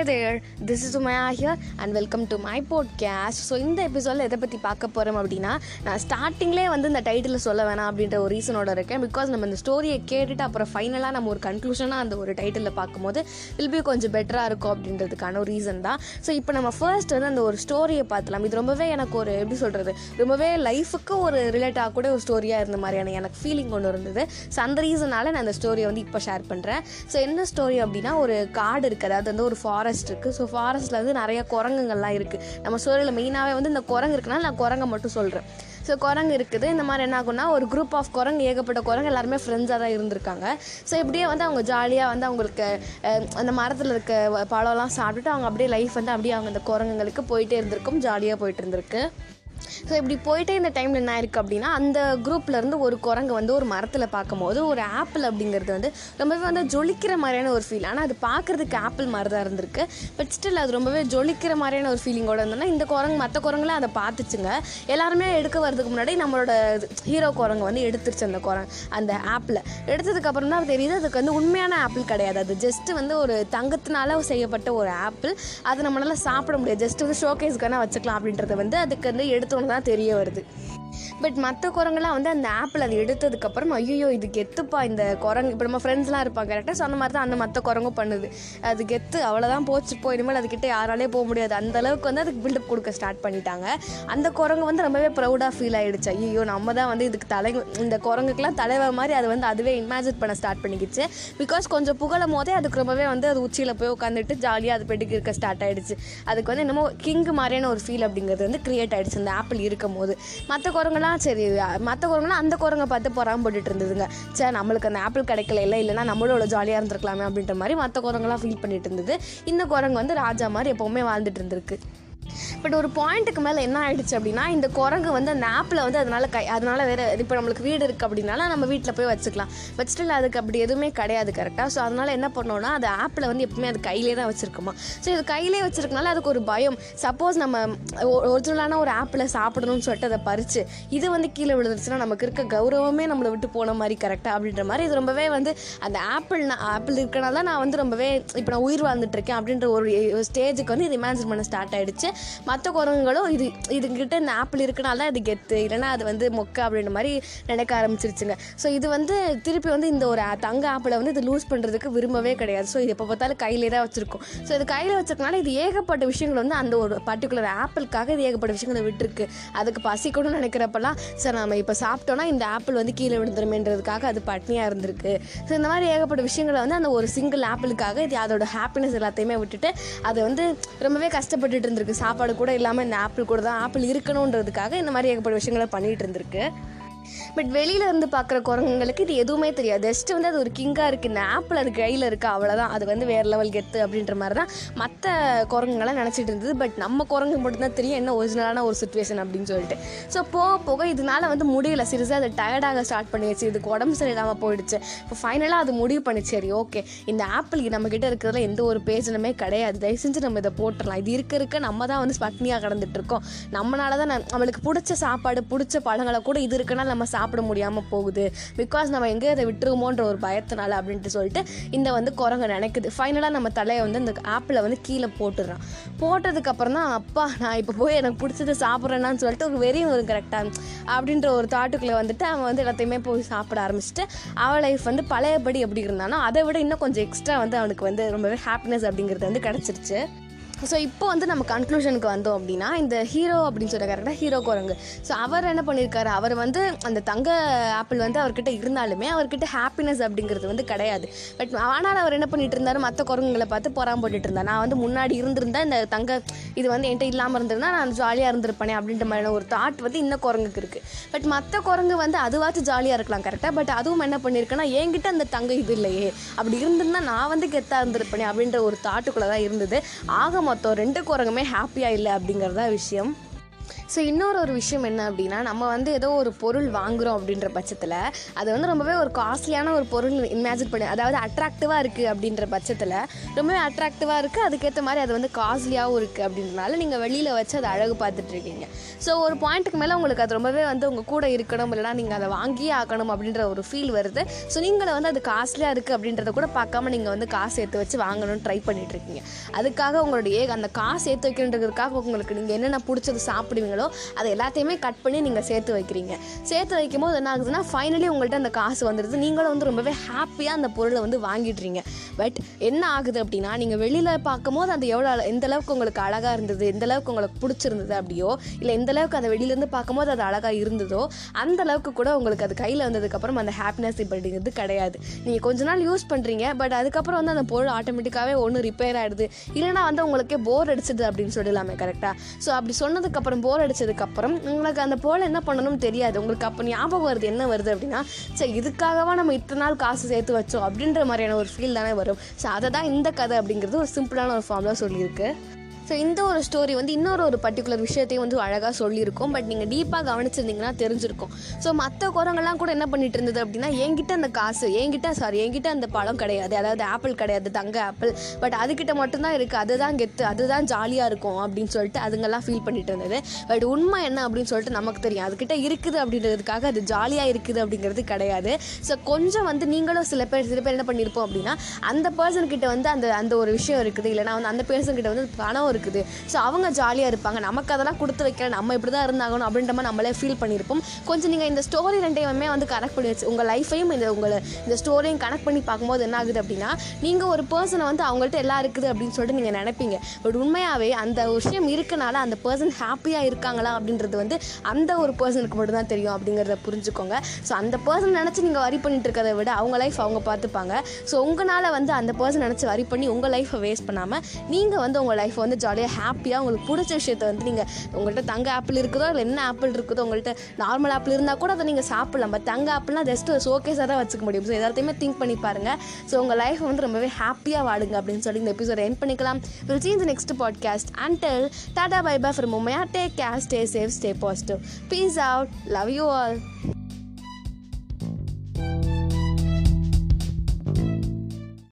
Hi there this is Umaiya here and welcome to my podcast so இந்த எபிசோடில் எதை பற்றி பார்க்க போகிறோம் அப்படின்னா நான் ஸ்டார்டிங்லேயே வந்து இந்த டைட்டில் சொல்ல வேணாம் அப்படின்ற ஒரு ரீசனோட இருக்கேன். பிகாஸ் நம்ம இந்த ஸ்டோரியை கேட்டுட்டு அப்புறம் ஃபைனலாக நம்ம ஒரு கன்க்ளூஷனாக அந்த ஒரு டைட்டிலில் பார்க்கும்போது வில் பி கொஞ்சம் பெட்டராக இருக்கும் அப்படின்றதுக்கான ஒரு ரீசன் தான். ஸோ இப்போ நம்ம ஃபர்ஸ்ட் வந்து அந்த ஒரு ஸ்டோரியை பார்த்தலாம். இது ரொம்பவே எனக்கு ஒரு எப்படி சொல்கிறது ரொம்பவே லைஃபுக்கு ஒரு ரிலேட் ஆக கூட ஒரு ஸ்டோரியாக இருந்த மாதிரியான எனக்கு ஃபீலிங் ஒன்று இருந்தது. ஸோ அந்த ரீசனால நான் அந்த ஸ்டோரியை வந்து இப்போ ஷேர் பண்ணுறேன் ஸோ என்ன ஸ்டோரி அப்படின்னா ஒரு காடு இருக்குது. அதாவது வந்து ஒரு ஃபாரஸ்ட் இருக்குது ஸோ ஃபாரஸ்ட்டில் வந்து நிறைய குரங்குங்கள்லாம் இருக்குது நம்ம ஸ்டோரியில் மெயினாகவே வந்து இந்த குரங்கு இருக்குன்னா நான் குரங்கை மட்டும் சொல்கிறேன் ஸோ குரங்கு இருக்குது. இந்த மாதிரி என்ன ஆகும்னா ஒரு குரூப் ஆஃப் குரங்கு ஏகப்பட்ட குரங்கு எல்லாருமே ஃப்ரெண்ட்ஸாக தான் இருந்திருக்காங்க. ஸோ இப்படியே வந்து அவங்க ஜாலியாக வந்து அவங்களுக்கு அந்த மரத்தில் இருக்க பழம்லாம் சாப்பிட்டுட்டு அவங்க அப்படியே லைஃப் வந்து அப்படியே அவங்க அந்த குரங்குங்களுக்கு போயிட்டே இருந்திருக்கும். ஜாலியாக போயிட்டு இருந்திருக்கு. ஸோ இப்படி போயிட்டே இந்த டைமில் என்ன இருக்குது அப்படின்னா அந்த குரூப்லேருந்து ஒரு குரங்கு வந்து ஒரு மரத்தில் பார்க்கும்போது ஒரு ஆப்பிள் அப்படிங்கிறது வந்து ரொம்பவே வந்து ஜொலிக்கிற மாதிரியான ஒரு ஃபீல் ஆனால் அது பார்க்குறதுக்கு ஆப்பிள் மாதிரி தான் இருந்திருக்கு. பட் ஸ்டில் அது ரொம்பவே ஜொலிக்கிற மாதிரியான ஒரு ஃபீலிங்கோட இருந்தோன்னா இந்த குரங்கு மற்ற குரங்குலாம் அதை பார்த்துச்சுங்க. எல்லாருமே எடுக்க வரதுக்கு முன்னாடி நம்மளோட ஹீரோ குரங்கு வந்து எடுத்துருச்சு அந்த குரங்கு அந்த ஆப்பில் எடுத்ததுக்கப்புறம் தான் தெரியுது அதுக்கு வந்து உண்மையான ஆப்பிள் கிடையாது. அது ஜஸ்ட்டு வந்து ஒரு தங்கத்தினால செய்யப்பட்ட ஒரு ஆப்பிள் அதை நம்மளால் சாப்பிட முடியாது. ஜஸ்ட் வந்து ஷோகேஸ்க்கான வச்சுக்கலாம் அப்படின்றத வந்து அதுக்கு வந்து எடுத்தோன்னு தான் தெரிய வருது. பட் மற்ற குரங்கெல்லாம் வந்து அந்த ஆப்பிள் அது எடுத்ததுக்கப்புறம் ஐயோ இது கெத்துப்பா இந்த குரங்கு. இப்போ நம்ம ஃப்ரெண்ட்ஸ்லாம் இருப்பாங்க கரெக்டாக சொன்ன மாதிரி தான் அந்த மற்ற குரங்கும் பண்ணுது. அது கெத்து அவ்வளோதான் போச்சு போ. இனிமேல் அதுக்கிட்ட யாராலே போக முடியாது. அந்த அளவுக்கு வந்து அதுக்கு பில்டப் கொடுக்க ஸ்டார்ட் பண்ணிட்டாங்க. அந்த குரங்கு வந்து ரொம்பவே ப்ரௌடாக ஃபீல் ஆகிடுச்சு ஐயோ நம்ம தான் வந்து இதுக்கு தலை இந்த குரங்குக்கெல்லாம் தலைவர் மாதிரி அது வந்து அதுவே இமேஜின் பண்ண ஸ்டார்ட் பண்ணிக்கிச்சு. பிகாஸ் கொஞ்சம் புகழும் போதே அதுக்கு ரொம்பவே வந்து அது உச்சியில் போய் உட்காந்துட்டு ஜாலியாக அது பெட்டுக்கு இருக்க ஸ்டார்ட் ஆகிடுச்சு அதுக்கு வந்து என்னமோ கிங் மாதிரியான ஒரு ஃபீல் அப்படிங்கிறது வந்து க்ரியேட் ஆகிடுச்சு அந்த ஆப்பிள் இருக்கும் போது மற்ற குரங்கெல்லாம் சரி மற்ற குரங்குனா அந்த குரங்கை பார்த்து பொறாம போட்டுட்டு இருந்ததுங்க. சே நம்மளுக்கு அந்த ஆப்பிள் கிடைக்கல இல்லை நம்மளும் நம்மளோட ஜாலியாக இருந்திருக்கலாமே அப்படின்ற மாதிரி மற்ற குரங்கெல்லாம் ஃபீல் பண்ணிட்டு இருந்தது. இந்த குரங்கு வந்து ராஜா மாதிரி எப்போவுமே வாழ்ந்துட்டு இருந்திருக்கு. பட் ஒரு பாயிண்ட்டுக்கு மேலே என்ன ஆகிடுச்சு அப்படின்னா இந்த குரங்கு வந்து அந்த ஆப்பில் வந்து அதனால் கை அதனால் வேறு இப்போ நம்மளுக்கு வீடு இருக்குது அப்படின்னால நம்ம வீட்டில் போய் வச்சுக்கலாம். பட் ஸ்டில் அதுக்கு அப்படி எதுவுமே கிடையாது கரெக்டாக ஸோ அதனால் என்ன பண்ணோன்னா அது ஆப்பில் வந்து எப்பவுமே அது கையிலே தான் வச்சுருக்கோமா? ஸோ இது கையிலே வச்சுருக்கனால அதுக்கு ஒரு பயம். சப்போஸ் நம்ம ஒரிஜினலான ஒரு ஆப்பில் சாப்பிடணும்னு சொல்லிட்டு அதை பறித்து இது வந்து கீழே விழுந்துருச்சுன்னா நமக்கு இருக்க கௌரவமே நம்மளை விட்டு போன மாதிரி கரெக்டாக அப்படின்ற மாதிரி இது ரொம்பவே வந்து அந்த ஆப்பிள் நான் ஆப்பிள் இருக்கனால தான் நான் வந்து ரொம்பவே இப்போ நான் உயிர் வாழ்ந்துட்டு இருக்கேன் அப்படின்ற ஒரு ஸ்டேஜுக்கு வந்து இது இமேஜின் பண்ண ஸ்டார்ட் ஆகிடுச்சு மற்ற குரங்குகளும் இது இதுங்கிட்ட இந்த ஆப்பிள் இருக்கனால தான் இது கெத்து. இல்லைன்னா அது வந்து மொக்க அப்படின்ற மாதிரி நினைக்க ஆரம்பிச்சிருச்சுங்க. ஸோ இது வந்து திருப்பி வந்து இந்த ஒரு தங்க ஆப்பிளை வந்து இது லூஸ் பண்ணுறதுக்கு விரும்பவே கிடையாது. ஸோ இது எப்போ பார்த்தாலும் கையிலே தான் வச்சுருக்கோம். ஸோ இது கையில் வச்சிருக்கனால இது ஏகப்பட்ட விஷயங்கள் வந்து அந்த ஒரு பர்டிகுலர் ஆப்பிளுக்காக இது ஏகப்பட்ட விஷயங்களை விட்டுருக்கு. அதுக்கு பசிக்கணும்னு நினைக்கிறப்பெல்லாம் சார் நம்ம இப்போ சாப்பிட்டோன்னா இந்த ஆப்பிள் வந்து கீழே விழுந்துருமேன்றதுக்காக அது பட்னியாக இருந்திருக்கு. ஸோ இந்த மாதிரி ஏகப்பட்ட விஷயங்களை வந்து அந்த ஒரு சிங்கிள் ஆப்பிளுக்காக இது அதோட ஹாப்பினஸ் எல்லாத்தையுமே விட்டுட்டு அது வந்து ரொம்பவே கஷ்டப்பட்டுட்டு இருந்திருக்கு. சாப்பாடு கூட இல்லாமல் இந்த ஆப்பிள் கூட தான் ஆப்பிள் இருக்கணுன்றதுக்காக இந்த மாதிரி ஏகப்பட்ட விஷயங்களை பண்ணிட்டு இருந்திருக்கு. பட் வெளியில இருந்து பார்க்குற குரங்குங்களுக்கு இது எதுவுமே தெரியாது. ஜஸ்ட் வந்து அது ஒரு கிங்காக இருக்குது இந்த ஆப்பிள் அது கையில் இருக்குது அவ்வளோதான் அது வந்து வேறு லெவல் கெத்து அப்படின்ற மாதிரி தான் மற்ற குரங்குங்களாம் நினச்சிட்டு இருந்தது. பட் நம்ம குரங்கு மட்டும்தான் தெரியும் என்ன ஒரிஜினலான ஒரு சுச்சுவேஷன் அப்படின்னு சொல்லிட்டு. ஸோ போக போக இதனால வந்து முடியல. சிறுசாக அது டயர்டாக ஸ்டார்ட் பண்ணிடுச்சு. இதுக்கு உடம்பு சரியில்லாமல் போயிடுச்சு. இப்போ ஃபைனலாக அது முடிவு பண்ணிச்சு சரி ஓகே இந்த ஆப்பிள் நம்ம கிட்ட இருக்கிறதுல எந்த ஒரு பேஜனுமே கிடையாது. தயவு செஞ்சு நம்ம இதை போட்டுடலாம். இது இருக்க இருக்க நம்ம தான் வந்து பட்னியாக கடந்துட்டு இருக்கோம். நம்மளால தான் நம்மளுக்கு பிடிச்ச சாப்பாடு பிடிச்ச பழங்களை கூட இது இருக்குன்னா நம்ம சாப்பிட முடியாமல் போகுது. பிகாஸ் நம்ம எங்கே அதை விட்டுருமோன்ற ஒரு பயத்தினால அப்படின்ட்டு சொல்லிட்டு இந்த வந்து குரங்கு நினைக்குது. ஃபைனலாக நம்ம தலையை வந்து அந்த ஆப்பிளை வந்து கீழே போட்டுடுறான். போட்டதுக்கப்புறம் தான் அப்பா நான் இப்போ போய் எனக்கு பிடிச்சதை சாப்பிட்றேன்னான்னு சொல்லிட்டு ஒரு வெறியும் ஒரு கரெக்டாக அப்படின்ற ஒரு தாட்டுக்குள்ளே வந்துட்டு அவன் வந்து எல்லாத்தையுமே போய் சாப்பிட ஆரம்பிச்சிட்டு அவன் லைஃப் வந்து பழையபடி எப்படி இருந்தானோ அதை விட இன்னும் கொஞ்சம் எக்ஸ்ட்ரா வந்து அவனுக்கு வந்து ரொம்பவே ஹாப்பினஸ் அப்படிங்கிறது வந்து கிடச்சிருச்சு. ஸோ இப்போ வந்து நம்ம கன்க்ளூஷனுக்கு வந்தோம் அப்படின்னா இந்த ஹீரோ அப்படின்னு சொல்ல கரெக்டாக ஹீரோ குரங்கு. ஸோ அவர் என்ன பண்ணியிருக்காரு அவர் வந்து அந்த தங்க ஆப்பிள் வந்து அவர்கிட்ட இருந்தாலுமே அவர்கிட்ட ஹாப்பினஸ் அப்படிங்கிறது வந்து கிடையாது. பட் ஆனால் அவர் என்ன பண்ணிட்டு இருந்தாரு மற்ற குரங்குகளை பார்த்து பொறாம போட்டுட்டு இருந்தார் நான் வந்து முன்னாடி இருந்திருந்தா இந்த தங்க இது வந்து என்கிட்ட இல்லாமல் இருந்திருந்தா நான் ஜாலியாக இருந்திருப்பேனே அப்படின்ற மாதிரியான ஒரு தாட் வந்து இன்னும் குரங்குக்கு இருக்குது பட் மற்ற குரங்கு வந்து அதுவாச்சும் ஜாலியாக இருக்கலாம் கரெக்டாக பட் அதுவும் என்ன பண்ணியிருக்குன்னா என்கிட்ட அந்த தங்க இது இல்லையே. அப்படி இருந்திருந்தா நான் வந்து கெத்தாக இருந்திருப்பேனே அப்படின்ற ஒரு தாட்டுக்குள்ளே தான் இருந்தது. ஆக மொத்தம் ரெண்டு குரங்குமே ஹாப்பியாக இல்லை அப்படிங்கிறதா விஷயம். ஸோ இன்னொரு ஒரு விஷயம் என்ன அப்படின்னா நம்ம வந்து ஏதோ ஒரு பொருள் வாங்குகிறோம் அப்படின்ற பட்சத்தில் அது வந்து ரொம்பவே ஒரு காஸ்ட்லியான ஒரு பொருள் இமேஜின் பண்ணி அதாவது அட்ராக்டிவாக இருக்குது அப்படின்ற பட்சத்தில் ரொம்பவே அட்ராக்டிவாக இருக்குது அதுக்கேற்ற மாதிரி அது வந்து காஸ்ட்லியாகவும் இருக்குது அப்படின்றனால நீங்கள் வெளியில் வச்சு அதை அழகு பார்த்துட்ருக்கீங்க ஸோ ஒரு பாயிண்ட்டுக்கு மேலே உங்களுக்கு அது ரொம்பவே வந்து உங்கள் கூட இருக்கணும் இல்லைனா நீங்கள் அதை வாங்கியே ஆக்கணும் அப்படின்ற ஒரு ஃபீல் வருது. ஸோ நீங்களை வந்து அது காஸ்ட்லியாக இருக்குது அப்படின்றத கூட பார்க்காம நீங்கள் வந்து காசு சேர்த்து வச்சு வாங்கணும்னு ட்ரை பண்ணிகிட்ருக்கீங்க அதுக்காக உங்களுடைய அந்த காசு சேர்த்து வைக்கணுன்றதுக்காக உங்களுக்கு நீங்கள் என்னென்ன பிடிச்சது சாப்பிடுவீங்களோ அதை எல்லாத்தையுமே கட் பண்ணி நீங்கள் சேர்த்து வைக்கிறீங்க. சேர்த்து வைக்கும் போது என்ன ஆகுதுன்னா ஃபைனலி உங்கள்கிட்ட அந்த காசு வந்துடுது நீங்களும் வந்து ரொம்பவே ஹாப்பியாக அந்த பொருளை வந்து வாங்கிடுறீங்க. பட் என்ன ஆகுது அப்படின்னா நீங்கள் வெளியில் பார்க்கும்போது அது எவ்வளோ எந்த அளவுக்கு உங்களுக்கு அழகாக இருந்தது எந்த அளவுக்கு உங்களுக்கு பிடிச்சிருந்தது அப்படியோ இல்லை எந்த அளவுக்கு அதை வெளியிலேருந்து பார்க்கும்போது அது அழகாக இருந்ததோ அந்த அளவுக்கு கூட உங்களுக்கு அது கையில் வந்ததுக்கப்புறம் அந்த ஹாப்பினஸ் அப்படிங்கிறது கிடையாது. நீங்கள் கொஞ்ச நாள் யூஸ் பண்ணுறீங்க பட் அதுக்கப்புறம் வந்து அந்த பொருள் ஆட்டோமேட்டிக்காகவே ஒன்று ரிப்பேர் ஆகிடுது இல்லைனா வந்து உங்களுக்கே போர் அடிச்சிடுது அப்படின்னு சொல்லலாமே கரெக்டாக ஸோ அப்படி சொன்னதுக்கப்புறம் போர் அடிச்சதுக்கப்புறம் உங்களுக்கு அந்த போல் என்ன பண்ணணும்னு தெரியாது. உங்களுக்கு அப்போ ஞாபகம் வருது என்ன வருது அப்படின்னா சரி இதுக்காகவா நம்ம இத்தனை நாள் காசு சேர்த்து வச்சோம் அப்படின்ற மாதிரியான ஒரு ஃபீல் தானே வரும். ஸோ அதை தான் இந்த கதை அப்படிங்கிறது ஒரு சிம்பிளான ஒரு ஃபார்மில் சொல்லியிருக்கு. ஸோ இந்த ஒரு ஸ்டோரி வந்து இன்னொரு ஒரு பர்டிகுலர் விஷயத்தையும் வந்து அழகாக சொல்லியிருக்கும். பட் நீங்கள் டீப்பாக கவனிச்சிருந்தீங்கன்னா தெரிஞ்சிருக்கும். ஸோ மற்ற குரங்கெல்லாம் கூட என்ன பண்ணிட்டு இருந்தது அப்படின்னா என்கிட்ட அந்த காசு என்கிட்ட சாரி என்கிட்ட அந்த பழம் கிடையாது. அதாவது ஆப்பிள் கிடையாது தங்க ஆப்பிள் பட் அதுக்கிட்ட மட்டும்தான் இருக்குது அதுதான் கெத்து அதுதான் ஜாலியாக இருக்கும் அப்படின்னு சொல்லிட்டு அதுங்கெல்லாம் ஃபீல் பண்ணிட்டு இருந்தது. பட் உண்மை என்ன அப்படின்னு சொல்லிட்டு நமக்கு தெரியும். அதுக்கிட்ட இருக்குது அப்படின்றதுக்காக அது ஜாலியாக இருக்குது அப்படிங்கிறது கிடையாது. ஸோ கொஞ்சம் வந்து நீங்களும் சில பேர் சில பேர் என்ன பண்ணியிருப்போம் அப்படின்னா அந்த பர்சன்கிட்ட வந்து அந்த அந்த ஒரு விஷயம் இருக்குது. இல்லைனா வந்து அந்த பர்சன்கிட்ட வந்து பணம் இருக்குது இருக்குது. ஸோ அவங்க ஜாலியாக இருப்பாங்க. நமக்கு அதெல்லாம் கொடுத்து வைக்கல. நம்ம இப்படி தான் இருந்தாங்கணும் அப்படின்ற மாதிரி நம்மளே ஃபீல் பண்ணியிருப்போம். கொஞ்சம் நீங்கள் இந்த ஸ்டோரி ரெண்டையுமே வந்து கனெக்ட் பண்ணி வச்சு உங்கள் லைஃபையும் இந்த உங்களை இந்த ஸ்டோரியும் கனெக்ட் பண்ணி பார்க்கும்போது என்ன ஆகுது அப்படின்னா நீங்கள் ஒரு பர்சனை வந்து அவங்கள்ட்ட எல்லாம் இருக்குது அப்படின்னு சொல்லிட்டு நீங்கள் நினைப்பீங்க. பட் உண்மையாகவே அந்த விஷயம் இருக்கனால அந்த பர்சன் ஹாப்பியாக இருக்காங்களா அப்படின்றது வந்து அந்த ஒரு பர்சனுக்கு மட்டும்தான் தெரியும் அப்படிங்கிறத புரிஞ்சுக்கோங்க. ஸோ அந்த பர்சன் நினச்சி நீங்கள் வரி பண்ணிட்டு இருக்கிறத விட அவங்க லைஃப் அவங்க பார்த்துப்பாங்க. ஸோ உங்களால் வந்து அந்த பர்சன் நினச்சி வரி பண்ணி உங்கள் லைஃப்பை வேஸ்ட் பண்ணாமல் நீங்கள் வந்து உங்கள் லைஃப்பை வந்து ஜாலியாக ஹாப்பியாக உங்களுக்கு பிடிச்ச விஷயத்த வந்து நீங்கள் உங்கள்கிட்ட தங்க ஆப்பிள் இருக்குதோ இல்லை என்ன ஆப்பிள் இருக்குதோ உங்கள்கிட்ட நார்மல் ஆப்பிள் இருந்தால் கூட அதை நீங்கள் சாப்பிடலாம். பட் தங்க ஆப்பிள்னா ஜஸ்ட் ஒரு ஷோகேஸாக தான் வச்சுக்க முடியும். ஸோ எல்லாத்தையுமே திங்க் பண்ணி பாருங்கள் ஸோ உங்கள் லைஃப் வந்து ரொம்பவே ஹாப்பியாக வாடுங்க அப்படின்னு சொல்லி இந்த எபிசோட என் பண்ணிக்கலாம். Will seen next the next podcast. Tata bye bye for மும்மையா take care stay safe stay positive peace out love you all